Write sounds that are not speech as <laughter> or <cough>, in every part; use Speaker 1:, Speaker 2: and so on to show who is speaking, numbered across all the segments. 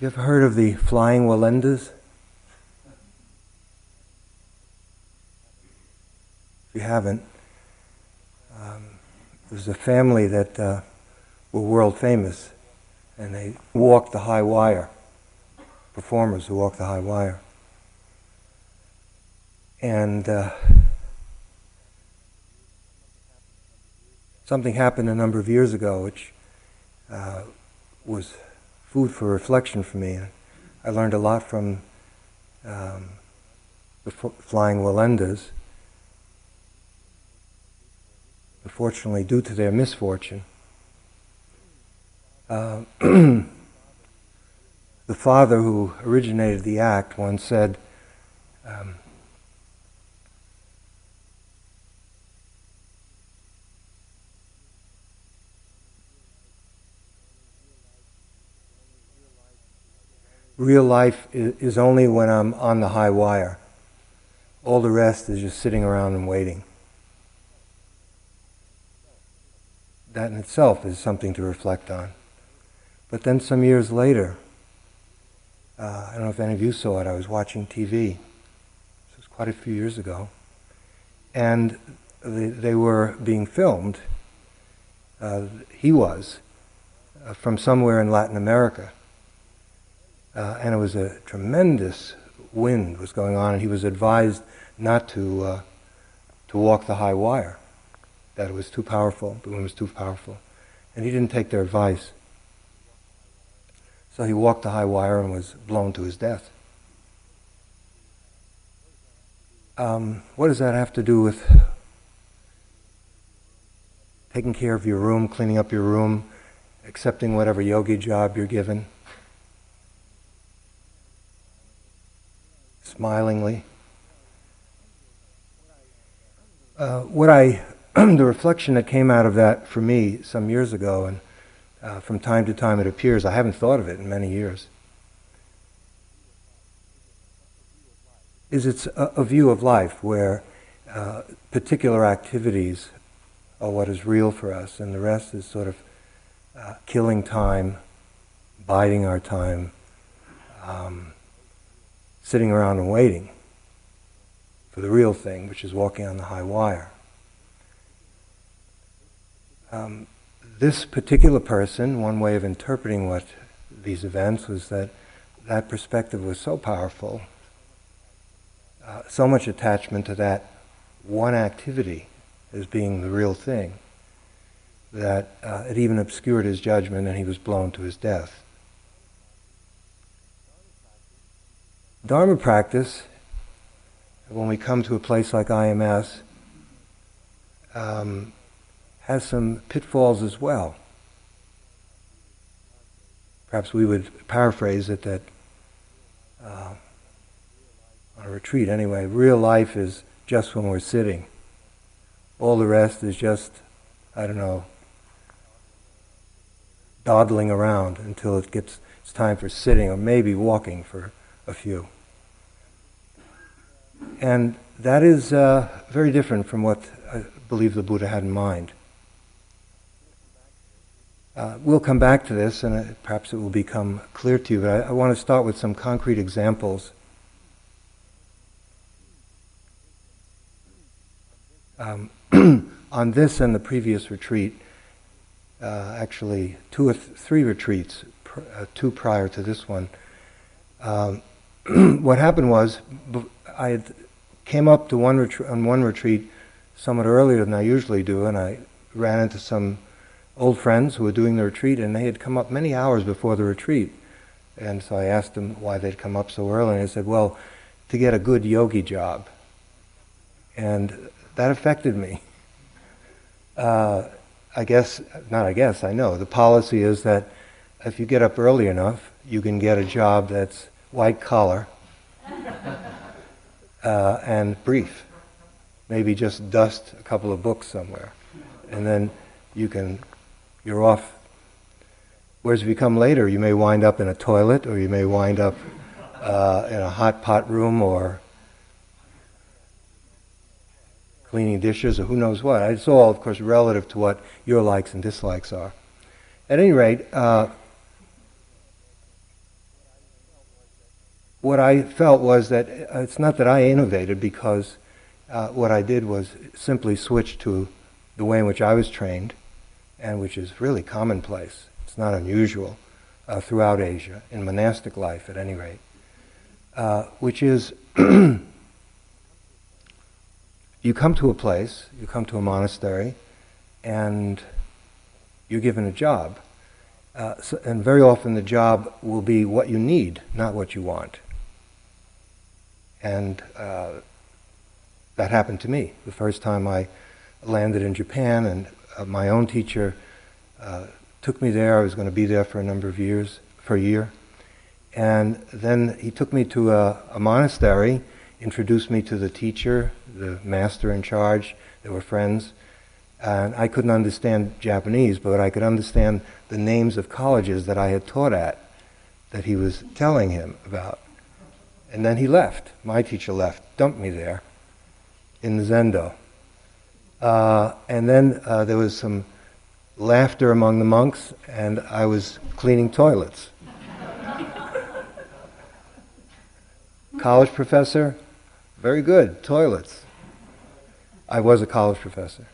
Speaker 1: you ever heard of the flying Wallendas? If you haven't, um, there's a family that uh, were world famous, and they walked the high wire. Performers who walked the high wire, and uh, something happened a number of years ago, which uh, was food for reflection for me. I learned a lot from um, the flying Wallendas. Unfortunately, due to their misfortune, uh, <clears throat> the father who originated the act once said, um, real life is only when I'm on the high wire. All the rest is just sitting around and waiting. That in itself is something to reflect on. But then some years later, uh, I don't know if any of you saw it, I was watching TV. This was quite a few years ago. And they, they were being filmed. Uh, he was, uh, from somewhere in Latin America uh, and it was a tremendous wind was going on, and he was advised not to uh, to walk the high wire. That it was too powerful. The wind was too powerful, and he didn't take their advice. So he walked the high wire and was blown to his death. Um, what does that have to do with taking care of your room, cleaning up your room, accepting whatever yogi job you're given? Smilingly. Uh, what I, <clears throat> the reflection that came out of that for me some years ago, and uh, from time to time it appears, I haven't thought of it in many years, is it's a, a view of life where uh, particular activities are what is real for us, and the rest is sort of uh, killing time, biding our time. Um, sitting around and waiting for the real thing, which is walking on the high wire. Um, this particular person, one way of interpreting what these events was that that perspective was so powerful, uh, so much attachment to that one activity as being the real thing, that uh, it even obscured his judgment and he was blown to his death. Dharma practice, when we come to a place like IMS, um, has some pitfalls as well. Perhaps we would paraphrase it that uh, on a retreat anyway, real life is just when we're sitting. All the rest is just, I don't know, dawdling around until it gets it's time for sitting or maybe walking for a few. And that is uh, very different from what I believe the Buddha had in mind. Uh, we'll come back to this, and uh, perhaps it will become clear to you, but I, I want to start with some concrete examples. Um, <clears throat> on this and the previous retreat, uh, actually two or th- three retreats, pr- uh, two prior to this one, um, <clears throat> what happened was I came up to one on one retreat somewhat earlier than I usually do, and I ran into some old friends who were doing the retreat, and they had come up many hours before the retreat. And so I asked them why they'd come up so early, and they said, "Well, to get a good yogi job." And that affected me. Uh, I guess, not I guess, I know. The policy is that if you get up early enough, you can get a job that's white collar <laughs> uh, and brief. Maybe just dust a couple of books somewhere, and then you can you're off. Whereas if you come later, you may wind up in a toilet, or you may wind up uh, in a hot pot room, or cleaning dishes, or who knows what. It's all, of course, relative to what your likes and dislikes are. At any rate, uh, what I felt was that uh, it's not that I innovated because uh, what I did was simply switch to the way in which I was trained, and which is really commonplace. It's not unusual uh, throughout Asia, in monastic life at any rate, uh, which is <clears throat> you come to a place, you come to a monastery, and you're given a job. Uh, so, and very often the job will be what you need, not what you want. And uh, that happened to me the first time I landed in Japan, and uh, my own teacher uh, took me there. I was going to be there for a number of years, for a year. And then he took me to a, a monastery, introduced me to the teacher, the master in charge. They were friends. And I couldn't understand Japanese, but I could understand the names of colleges that I had taught at that he was telling him about. And then he left. My teacher left, dumped me there in the Zendo. Uh, and then uh, there was some laughter among the monks, and I was cleaning toilets. <laughs> college professor, very good, toilets. I was a college professor.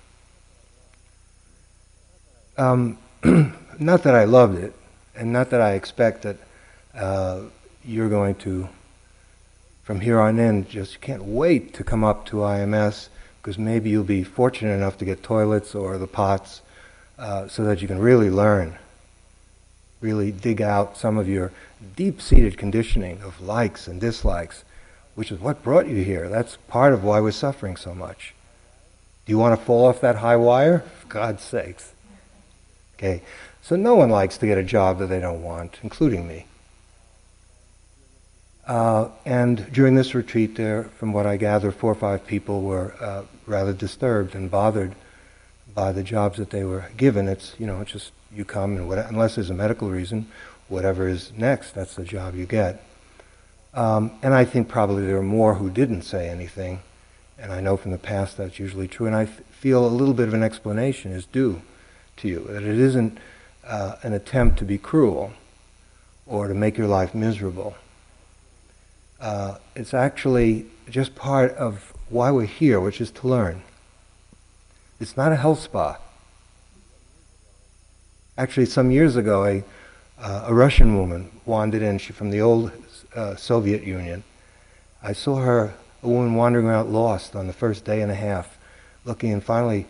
Speaker 1: Um, <clears throat> not that I loved it, and not that I expect that uh, you're going to, from here on in, just can't wait to come up to IMS because maybe you'll be fortunate enough to get toilets or the pots uh, so that you can really learn, really dig out some of your deep seated conditioning of likes and dislikes, which is what brought you here. That's part of why we're suffering so much. Do you want to fall off that high wire? For God's sakes. Okay, so no one likes to get a job that they don't want, including me. Uh, and during this retreat, there, from what I gather, four or five people were uh, rather disturbed and bothered by the jobs that they were given. It's you know, it's just you come and what, unless there's a medical reason, whatever is next, that's the job you get. Um, and I think probably there are more who didn't say anything, and I know from the past that's usually true. And I f- feel a little bit of an explanation is due to you. That it isn't uh, an attempt to be cruel or to make your life miserable. Uh, it's actually just part of why we're here, which is to learn. It's not a health spa. Actually, some years ago, a, uh, a Russian woman wandered in. She from the old uh, Soviet Union. I saw her, a woman wandering around lost on the first day and a half, looking, and finally,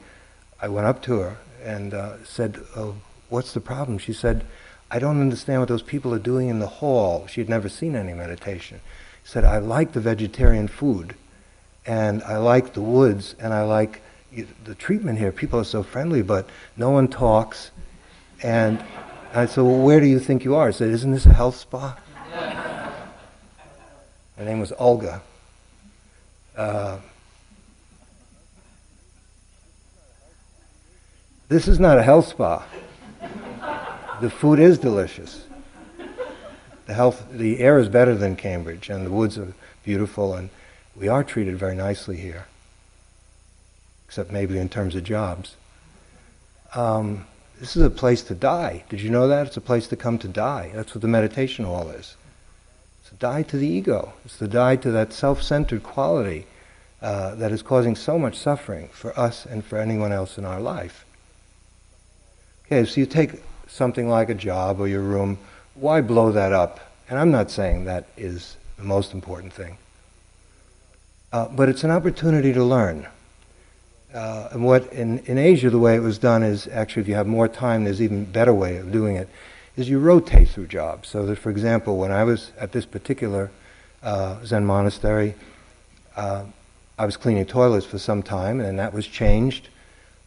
Speaker 1: I went up to her and uh, said, oh, What's the problem? She said, I don't understand what those people are doing in the hall. She had never seen any meditation. Said, I like the vegetarian food, and I like the woods, and I like the treatment here. People are so friendly, but no one talks. And I said, Well, where do you think you are? I said, Isn't this a health spa? Her name was Olga. Uh, This is not a health spa. The food is delicious. The health, the air is better than Cambridge, and the woods are beautiful, and we are treated very nicely here, except maybe in terms of jobs. Um, this is a place to die. Did you know that? It's a place to come to die. That's what the meditation hall is. It's to die to the ego. It's to die to that self-centered quality uh, that is causing so much suffering for us and for anyone else in our life. Okay, so you take something like a job or your room, why blow that up? And I'm not saying that is the most important thing. Uh, but it's an opportunity to learn. Uh, and what in, in Asia, the way it was done is actually, if you have more time, there's even better way of doing it. Is you rotate through jobs. So that, for example, when I was at this particular uh, Zen monastery, uh, I was cleaning toilets for some time, and that was changed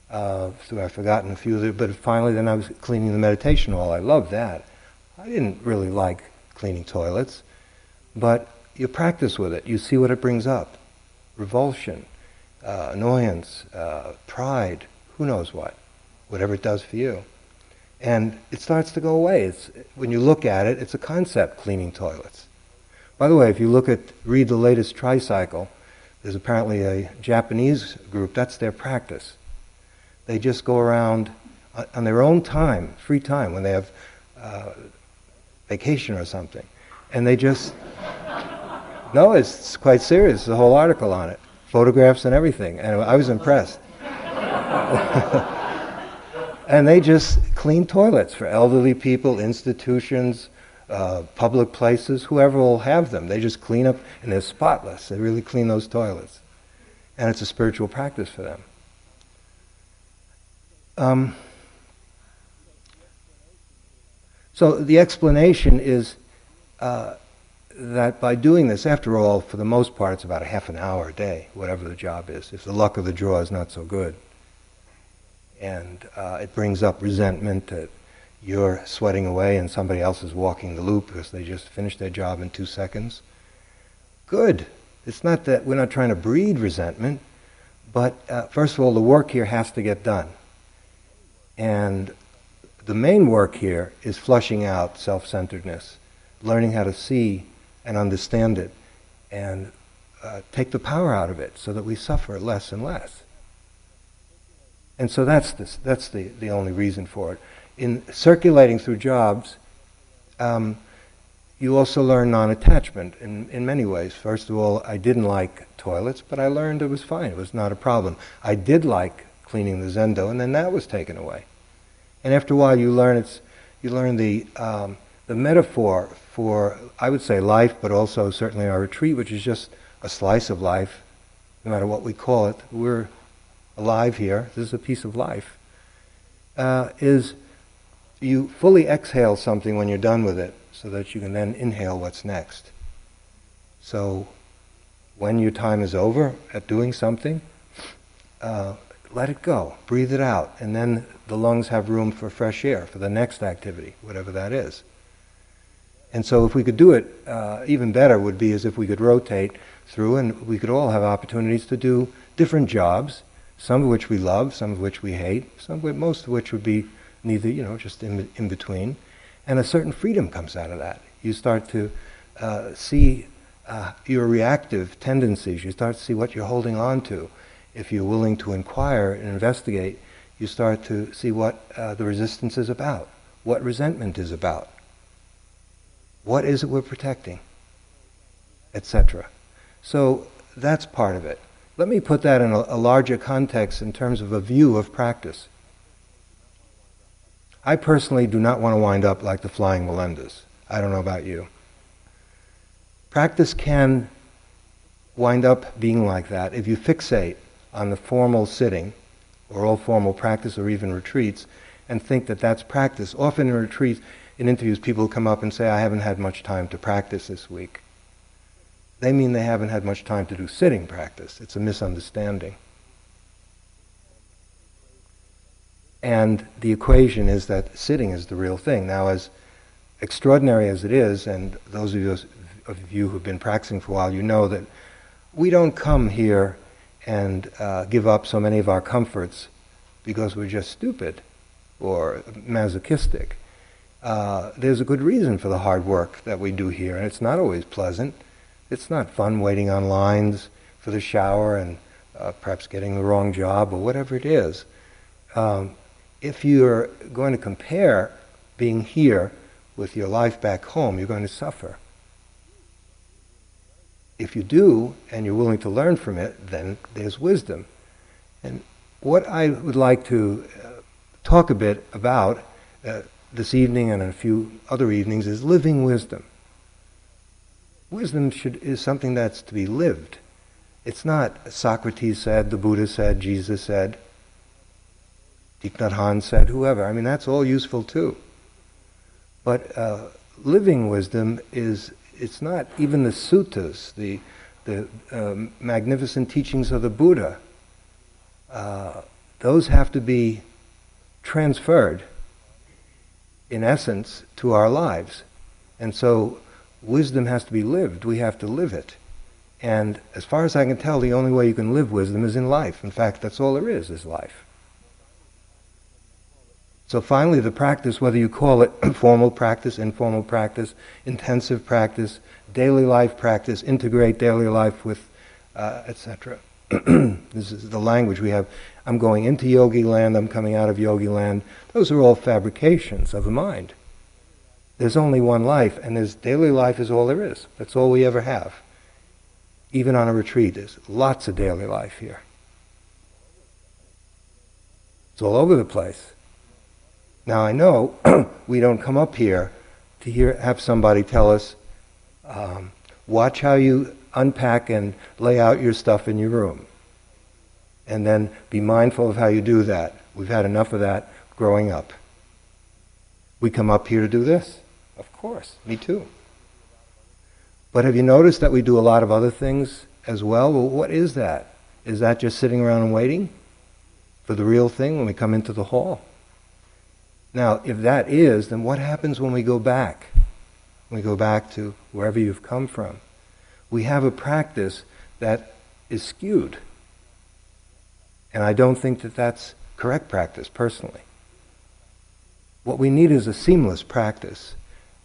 Speaker 1: uh, so I've forgotten a few of it, but finally then I was cleaning the meditation hall. I loved that. I didn't really like cleaning toilets, but you practice with it. You see what it brings up. Revulsion, uh, annoyance, uh, pride, who knows what, whatever it does for you. And it starts to go away. It's, when you look at it, it's a concept, cleaning toilets. By the way, if you look at, read the latest tricycle, there's apparently a Japanese group, that's their practice they just go around uh, on their own time, free time, when they have uh, vacation or something, and they just No, it's quite serious. The whole article on it, photographs and everything, and I was impressed. <laughs> and they just clean toilets for elderly people, institutions, uh, public places, whoever will have them. They just clean up, and they're spotless. They really clean those toilets. And it's a spiritual practice for them. Um, so the explanation is uh, that by doing this, after all, for the most part, it's about a half an hour a day, whatever the job is, if the luck of the draw is not so good. And uh, it brings up resentment that you're sweating away and somebody else is walking the loop because they just finished their job in two seconds. Good. It's not that we're not trying to breed resentment, but uh, first of all, the work here has to get done. And the main work here is flushing out self centeredness, learning how to see and understand it, and uh, take the power out of it so that we suffer less and less. And so that's, this, that's the, the only reason for it. In circulating through jobs, um, you also learn non attachment in, in many ways. First of all, I didn't like toilets, but I learned it was fine, it was not a problem. I did like cleaning the zendo, and then that was taken away. And after a while, you learn it's you learn the um, the metaphor for I would say life, but also certainly our retreat, which is just a slice of life, no matter what we call it. We're alive here. This is a piece of life. Uh, is you fully exhale something when you're done with it, so that you can then inhale what's next. So, when your time is over at doing something, uh, let it go, breathe it out, and then the lungs have room for fresh air for the next activity, whatever that is. And so, if we could do it, uh, even better would be as if we could rotate through and we could all have opportunities to do different jobs, some of which we love, some of which we hate, some of most of which would be neither, you know, just in, in between. And a certain freedom comes out of that. You start to uh, see uh, your reactive tendencies, you start to see what you're holding on to if you're willing to inquire and investigate, you start to see what uh, the resistance is about, what resentment is about, what is it we're protecting, etc. So that's part of it. Let me put that in a, a larger context in terms of a view of practice. I personally do not want to wind up like the flying Wallendas. I don't know about you. Practice can wind up being like that if you fixate on the formal sitting or all formal practice or even retreats and think that that's practice. Often in retreats, in interviews, people come up and say, I haven't had much time to practice this week. They mean they haven't had much time to do sitting practice. It's a misunderstanding. And the equation is that sitting is the real thing. Now, as extraordinary as it is, and those of you, of you who've been practicing for a while, you know that we don't come here and uh, give up so many of our comforts because we're just stupid or masochistic. Uh, there's a good reason for the hard work that we do here, and it's not always pleasant. It's not fun waiting on lines for the shower and uh, perhaps getting the wrong job or whatever it is. Um, if you're going to compare being here with your life back home, you're going to suffer if you do and you're willing to learn from it, then there's wisdom. And what I would like to uh, talk a bit about uh, this evening and a few other evenings is living wisdom. Wisdom should, is something that's to be lived. It's not Socrates said, the Buddha said, Jesus said, Thich Nhat Hanh said, whoever. I mean, that's all useful too. But uh, living wisdom is it's not even the suttas, the, the um, magnificent teachings of the Buddha. Uh, those have to be transferred, in essence, to our lives. And so wisdom has to be lived. We have to live it. And as far as I can tell, the only way you can live wisdom is in life. In fact, that's all there is, is life. So finally, the practice, whether you call it <clears throat> formal practice, informal practice, intensive practice, daily life practice, integrate daily life with, uh, etc. <clears throat> this is the language we have. I'm going into yogi land, I'm coming out of yogi land. Those are all fabrications of the mind. There's only one life, and this daily life is all there is. That's all we ever have. even on a retreat, there's lots of daily life here. It's all over the place. Now I know <clears throat> we don't come up here to hear have somebody tell us, um, watch how you unpack and lay out your stuff in your room, and then be mindful of how you do that. We've had enough of that growing up. We come up here to do this, of course. Me too. But have you noticed that we do a lot of other things as well? Well, what is that? Is that just sitting around and waiting for the real thing when we come into the hall? Now, if that is, then what happens when we go back? When we go back to wherever you've come from. We have a practice that is skewed. And I don't think that that's correct practice, personally. What we need is a seamless practice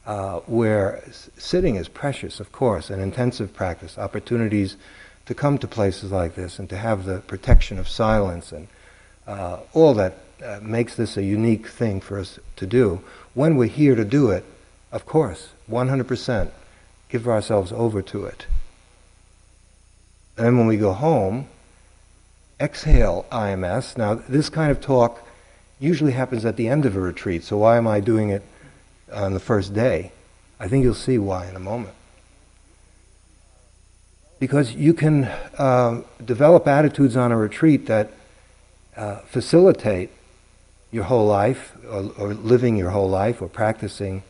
Speaker 1: uh, where sitting is precious, of course, an intensive practice, opportunities to come to places like this and to have the protection of silence and uh, all that uh, makes this a unique thing for us to do. When we're here to do it, of course, 100%, give ourselves over to it. And when we go home, exhale IMS. Now, this kind of talk usually happens at the end of a retreat, so why am I doing it on the first day. I think you'll see why in a moment. Because you can uh, develop attitudes on a retreat that uh, facilitate your whole life, or, or, living your whole life, or practicing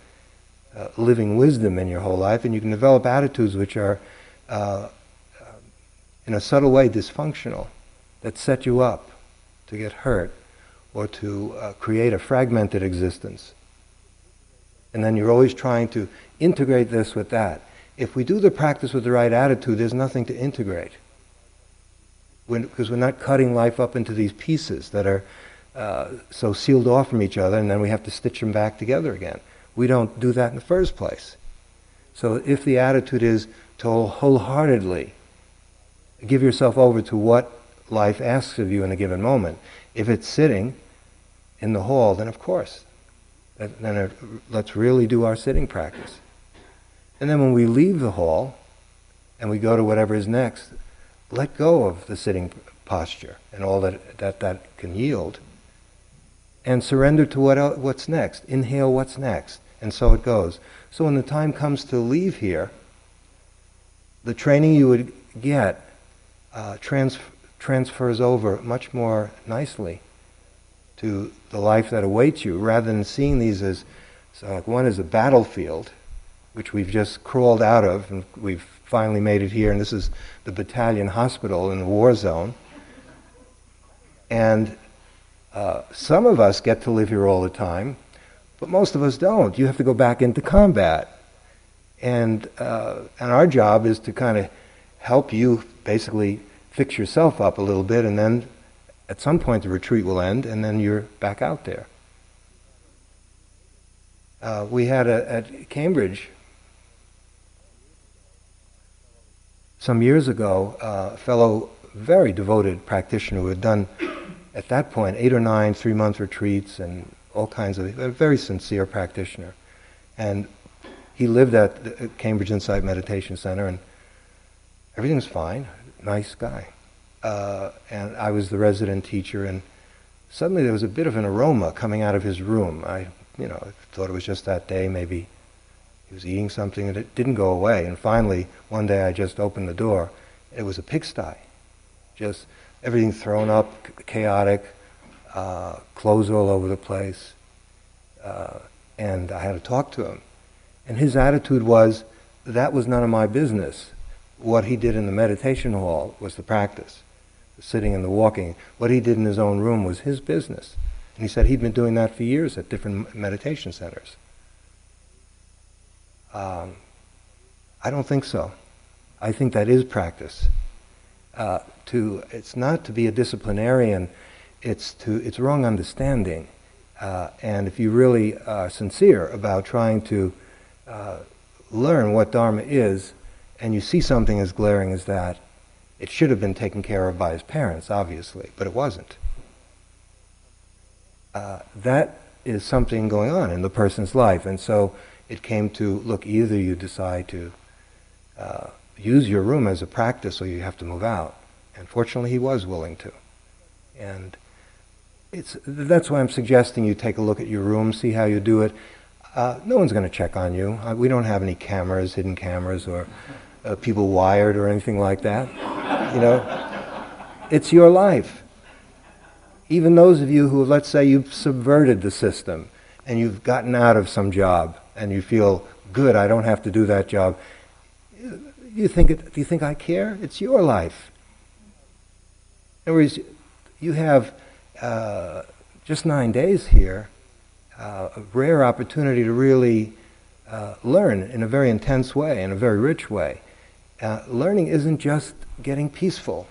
Speaker 1: uh, living wisdom in your whole life, and you can develop attitudes which are, uh, in a subtle way, dysfunctional, that set you up to get hurt or to uh, create a fragmented existence. And then you're always trying to integrate this with that. If we do the practice with the right attitude, there's nothing to integrate. Because we're not cutting life up into these pieces that are uh, so sealed off from each other, and then we have to stitch them back together again. We don't do that in the first place. So if the attitude is to wholeheartedly give yourself over to what life asks of you in a given moment, if it's sitting in the hall, then of course then let's really do our sitting practice. And then when we leave the hall and we go to whatever is next, let go of the sitting posture and all that that, that can yield and surrender to what what's next. Inhale what's next. And so it goes. So when the time comes to leave here, the training you would get uh, trans- transfers over much more nicely to the life that awaits you, rather than seeing these as so like one is a battlefield, which we've just crawled out of, and we've finally made it here, and this is the battalion hospital in the war zone. And uh, some of us get to live here all the time, but most of us don't. You have to go back into combat. And, uh, and our job is to kind of help you basically fix yourself up a little bit and then at some point the retreat will end and then you're back out there. Uh, we had a, at Cambridge some years ago uh, a fellow, very devoted practitioner who had done at that point eight or nine three month retreats and all kinds of, a very sincere practitioner. And he lived at the Cambridge Insight Meditation Center and everything was fine, nice guy uh, and I was the resident teacher, and suddenly there was a bit of an aroma coming out of his room. I, you know, thought it was just that day, maybe he was eating something, and it didn't go away. And finally, one day I just opened the door. It was a pigsty, just everything thrown up, chaotic, uh, clothes all over the place, uh, and I had to talk to him. And his attitude was, that was none of my business. What he did in the meditation hall was the practice sitting and the walking. What he did in his own room was his business. And he said he'd been doing that for years at different meditation centers. Um, I don't think so. I think that is practice. Uh, to it's not to be a disciplinarian. It's to it's wrong understanding. Uh, and if you really are sincere about trying to uh, learn what Dharma is, and you see something as glaring as that, it should have been taken care of by his parents, obviously, but it wasn't. Uh, that is something going on in the person's life. And so it came to look, either you decide to uh, use your room as a practice or you have to move out. And fortunately, he was willing to. And it's, that's why I'm suggesting you take a look at your room, see how you do it. Uh, no one's going to check on you. Uh, we don't have any cameras, hidden cameras, or uh, people wired or anything like that. You know, it's your life. Even those of you who, let's say, you've subverted the system and you've gotten out of some job and you feel good, I don't have to do that job. You think, it, do you think I care? It's your life. In other words, you have uh, just nine days here, uh, a rare opportunity to really uh, learn in a very intense way, in a very rich way. Uh, learning isn't just getting peaceful.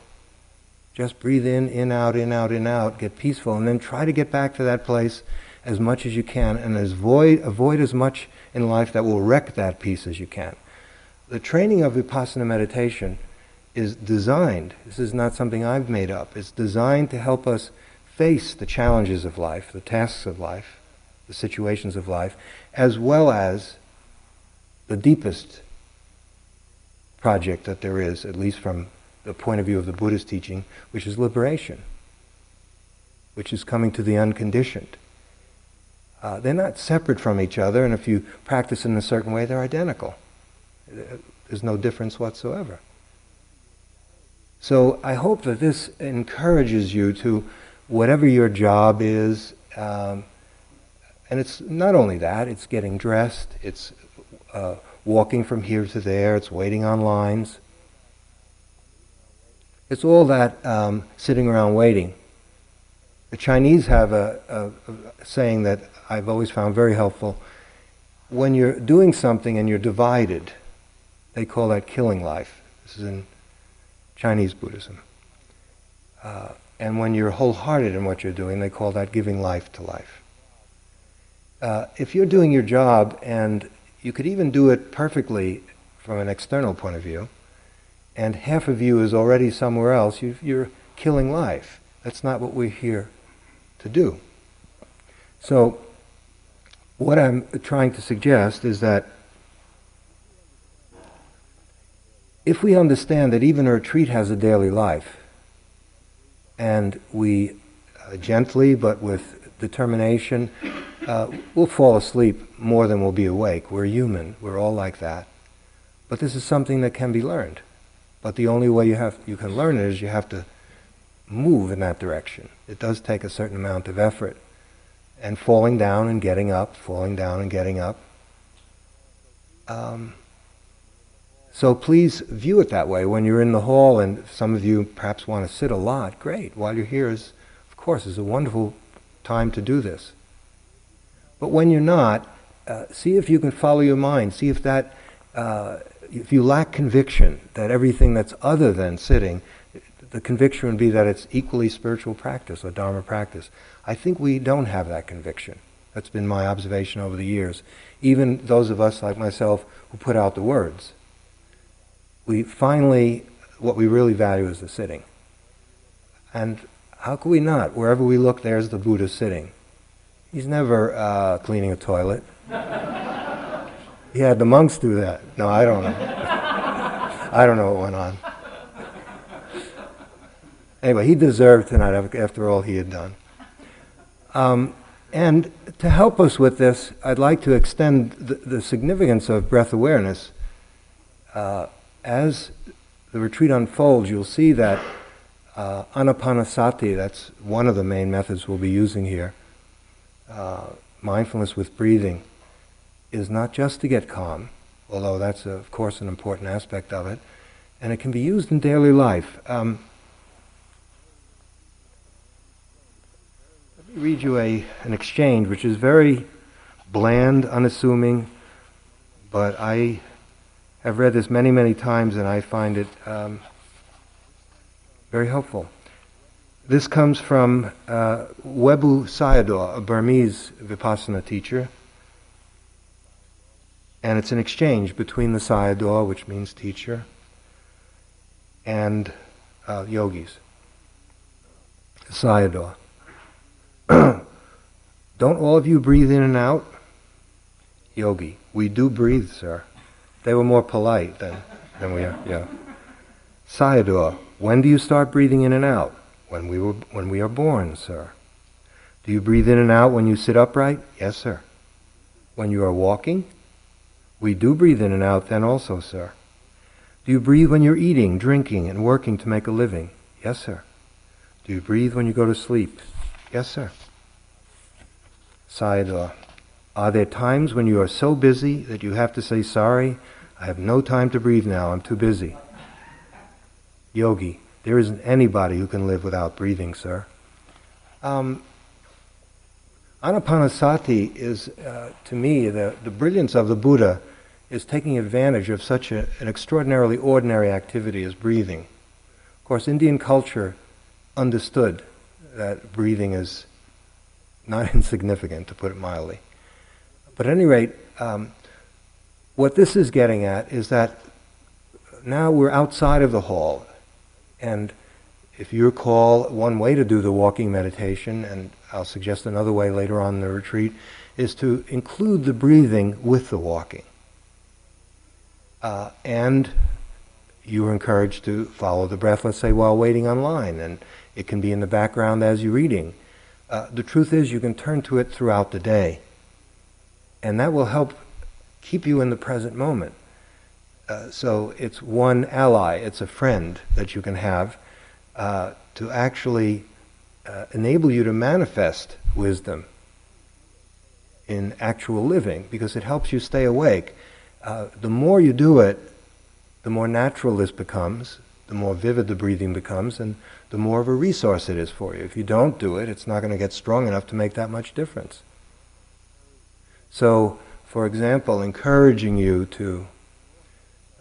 Speaker 1: Just breathe in, in, out, in, out, in, out, get peaceful, and then try to get back to that place as much as you can and as avoid, avoid as much in life that will wreck that peace as you can. The training of Vipassana meditation is designed, this is not something I've made up, it's designed to help us face the challenges of life, the tasks of life, the situations of life, as well as the deepest project that there is, at least from the point of view of the Buddhist teaching, which is liberation, which is coming to the unconditioned. Uh, they're not separate from each other, and if you practice in a certain way, they're identical. There's no difference whatsoever. So I hope that this encourages you to whatever your job is, um, and it's not only that, it's getting dressed, it's uh, walking from here to there, it's waiting on lines. It's all that um, sitting around waiting. The Chinese have a, a, a saying that I've always found very helpful. When you're doing something and you're divided, they call that killing life. This is in Chinese Buddhism. Uh, and when you're wholehearted in what you're doing, they call that giving life to life. Uh, if you're doing your job, and you could even do it perfectly from an external point of view, and half of you is already somewhere else, you, you're killing life. That's not what we're here to do. So, what I'm trying to suggest is that if we understand that even a retreat has a daily life, and we uh, gently but with determination uh, we'll fall asleep more than we'll be awake. We're human. We're all like that. But this is something that can be learned. But the only way you have you can learn it is you have to move in that direction. It does take a certain amount of effort. And falling down and getting up, falling down and getting up. Um, so please view it that way. When you're in the hall, and some of you perhaps want to sit a lot, great. While you're here is, of course, is a wonderful time to do this. But when you're not, uh, see if you can follow your mind. See if that, uh, if you lack conviction that everything that's other than sitting, the conviction would be that it's equally spiritual practice or Dharma practice. I think we don't have that conviction. That's been my observation over the years. Even those of us like myself who put out the words we finally, what we really value is the sitting. And how could we not? Wherever we look, there's the Buddha sitting. He's never uh, cleaning a toilet. he had the monks do that. No, I don't know. I don't know what went on. Anyway, he deserved tonight after all he had done. Um, and to help us with this, I'd like to extend the, the significance of breath awareness. Uh, as the retreat unfolds, you'll see that uh, anapanasati, that's one of the main methods we'll be using here, uh, mindfulness with breathing, is not just to get calm, although that's, of course, an important aspect of it, and it can be used in daily life. Um, let me read you a, an exchange which is very bland, unassuming, but I have read this many, many times, and I find it um, very helpful. This comes from uh, Webu Sayadaw, a Burmese Vipassana teacher. And it's an exchange between the Sayadaw, which means teacher, and uh, yogis. Sayadaw. <clears throat> Don't all of you breathe in and out? Yogi. We do breathe, sir. They were more polite than Then we are, yeah. Sayadaw, when do you start breathing in and out? When we, were, when we are born, sir. Do you breathe in and out when you sit upright? Yes, sir. When you are walking? We do breathe in and out then also, sir. Do you breathe when you're eating, drinking, and working to make a living? Yes, sir. Do you breathe when you go to sleep? Yes, sir. Sayadaw, are there times when you are so busy that you have to say, sorry, I have no time to breathe now, I'm too busy? Yogi, there isn't anybody who can live without breathing, sir. Um, Anapanasati is, uh, to me, the, the brilliance of the Buddha is taking advantage of such a, an extraordinarily ordinary activity as breathing. Of course, Indian culture understood that breathing is not <laughs> insignificant, to put it mildly. But at any rate, um, what this is getting at is that now we're outside of the hall. And if you recall, one way to do the walking meditation, and I'll suggest another way later on in the retreat, is to include the breathing with the walking. Uh, and you are encouraged to follow the breath, let's say, while waiting online, and it can be in the background as you're reading. Uh, the truth is, you can turn to it throughout the day, and that will help keep you in the present moment. Uh, so it's one ally, it's a friend that you can have uh, to actually uh, enable you to manifest wisdom in actual living because it helps you stay awake. Uh, the more you do it, the more natural this becomes, the more vivid the breathing becomes, and the more of a resource it is for you. If you don't do it, it's not going to get strong enough to make that much difference. So, for example, encouraging you to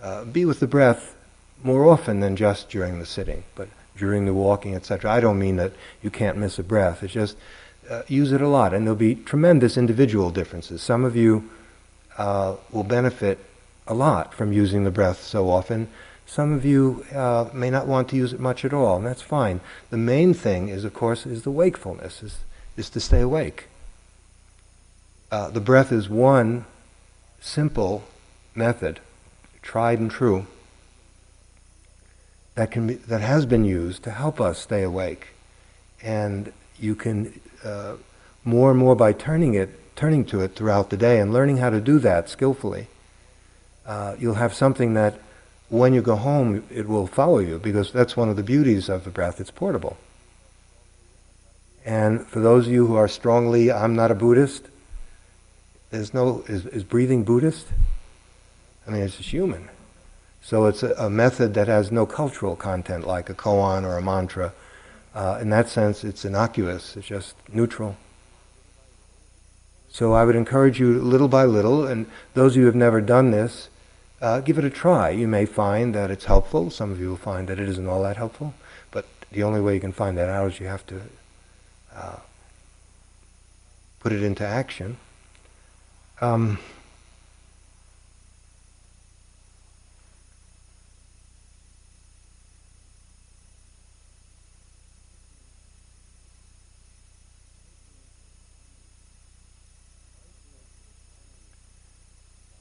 Speaker 1: uh, be with the breath more often than just during the sitting, but during the walking, etc. I don't mean that you can't miss a breath. It's just uh, use it a lot, and there'll be tremendous individual differences. Some of you uh, will benefit a lot from using the breath so often. Some of you uh, may not want to use it much at all, and that's fine. The main thing is, of course, is the wakefulness, is, is to stay awake. Uh, the breath is one simple method, tried and true, that can be, that has been used to help us stay awake, and you can uh, more and more by turning it, turning to it throughout the day, and learning how to do that skillfully. Uh, you'll have something that, when you go home, it will follow you because that's one of the beauties of the breath. It's portable. And for those of you who are strongly, I'm not a Buddhist. There's no is, is breathing Buddhist. I mean, it's just human. So it's a, a, method that has no cultural content like a koan or a mantra. Uh, in that sense, it's innocuous, it's just neutral. So I would encourage you little by little, and those of you who have never done this, uh, give it a try. You may find that it's helpful. Some of you will find that it isn't all that helpful. But the only way you can find that out is you have to uh, put it into action. Um,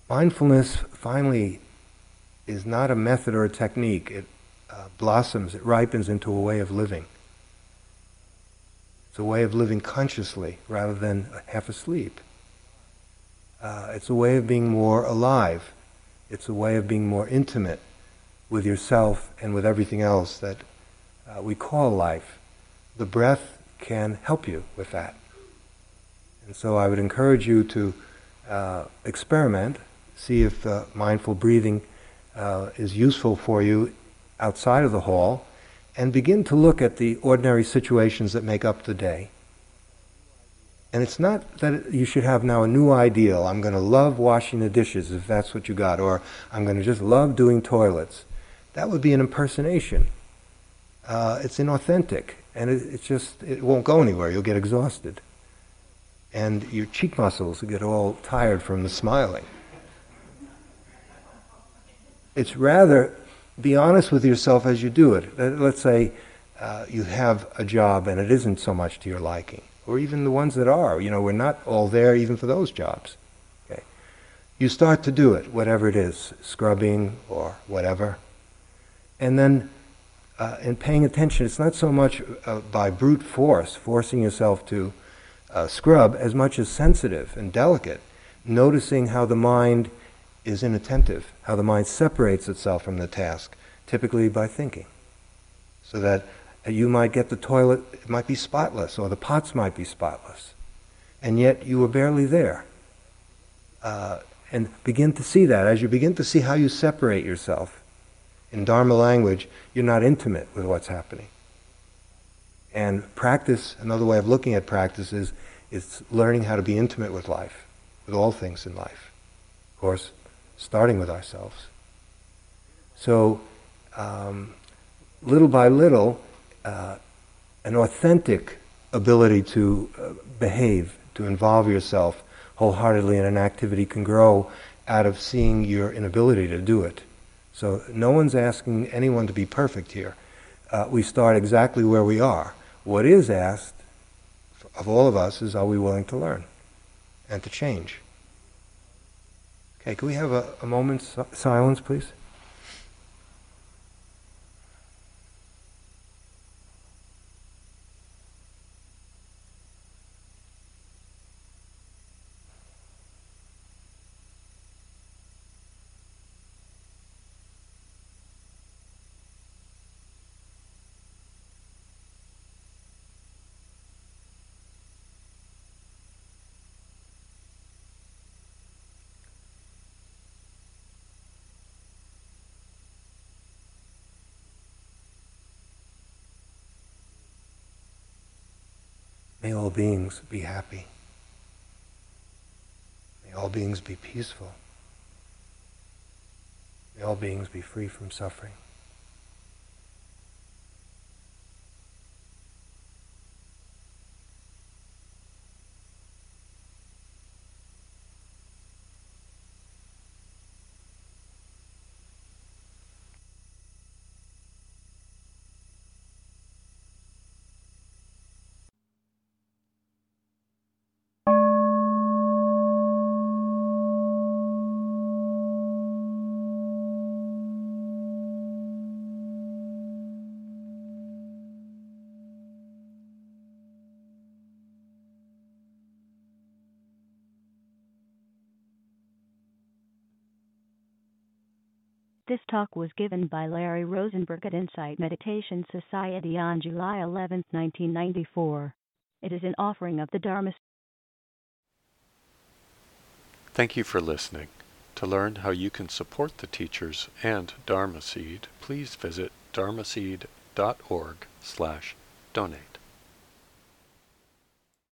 Speaker 1: Mindfulness finally is not a method or a technique. It uh, blossoms, it ripens into a way of living. It's a way of living consciously rather than half asleep. Uh, it's a way of being more alive. It's a way of being more intimate with yourself and with everything else that uh, we call life. The breath can help you with that. And so I would encourage you to uh, experiment see if uh, mindful breathing uh, is useful for you outside of the hall, and begin to look at the ordinary situations that make up the day. And it's not that you should have now a new ideal. I'm going to love washing the dishes if that's what you got, or I'm going to just love doing toilets. That would be an impersonation. Uh, it's inauthentic, and it, it's just it won't go anywhere. You'll get exhausted, and your cheek muscles get all tired from the smiling. It's rather be honest with yourself as you do it. Let's say uh, you have a job and it isn't so much to your liking, or even the ones that are. You know, we're not all there even for those jobs. Okay, you start to do it, whatever it is, scrubbing or whatever. And then, uh, in paying attention, it's not so much uh, by brute force, forcing yourself to uh, scrub, as much as sensitive and delicate, noticing how the mind is inattentive, how the mind separates itself from the task, typically by thinking. So that you might get the toilet, it might be spotless, or the pots might be spotless, and yet you were barely there. Uh, and begin to see that. As you begin to see how you separate yourself, in Dharma language, you're not intimate with what's happening. And practice, another way of looking at practice is, is learning how to be intimate with life, with all things in life. Of course, starting with ourselves. So, um, little by little, uh, an authentic ability to uh, behave, to involve yourself wholeheartedly in an activity can grow out of seeing your inability to do it. So, no one's asking anyone to be perfect here. Uh, we start exactly where we are. What is asked of all of us is are we willing to learn and to change? Okay, can we have a, a moment's silence, please? May all beings be happy. May all beings be peaceful. May all beings be free from suffering.
Speaker 2: This talk was given by Larry Rosenberg at Insight Meditation Society on July 11, 1994. It is an offering of the Dharma.
Speaker 3: Thank you for listening. To learn how you can support the teachers and Dharma Seed, please visit dharmaseed.org slash donate.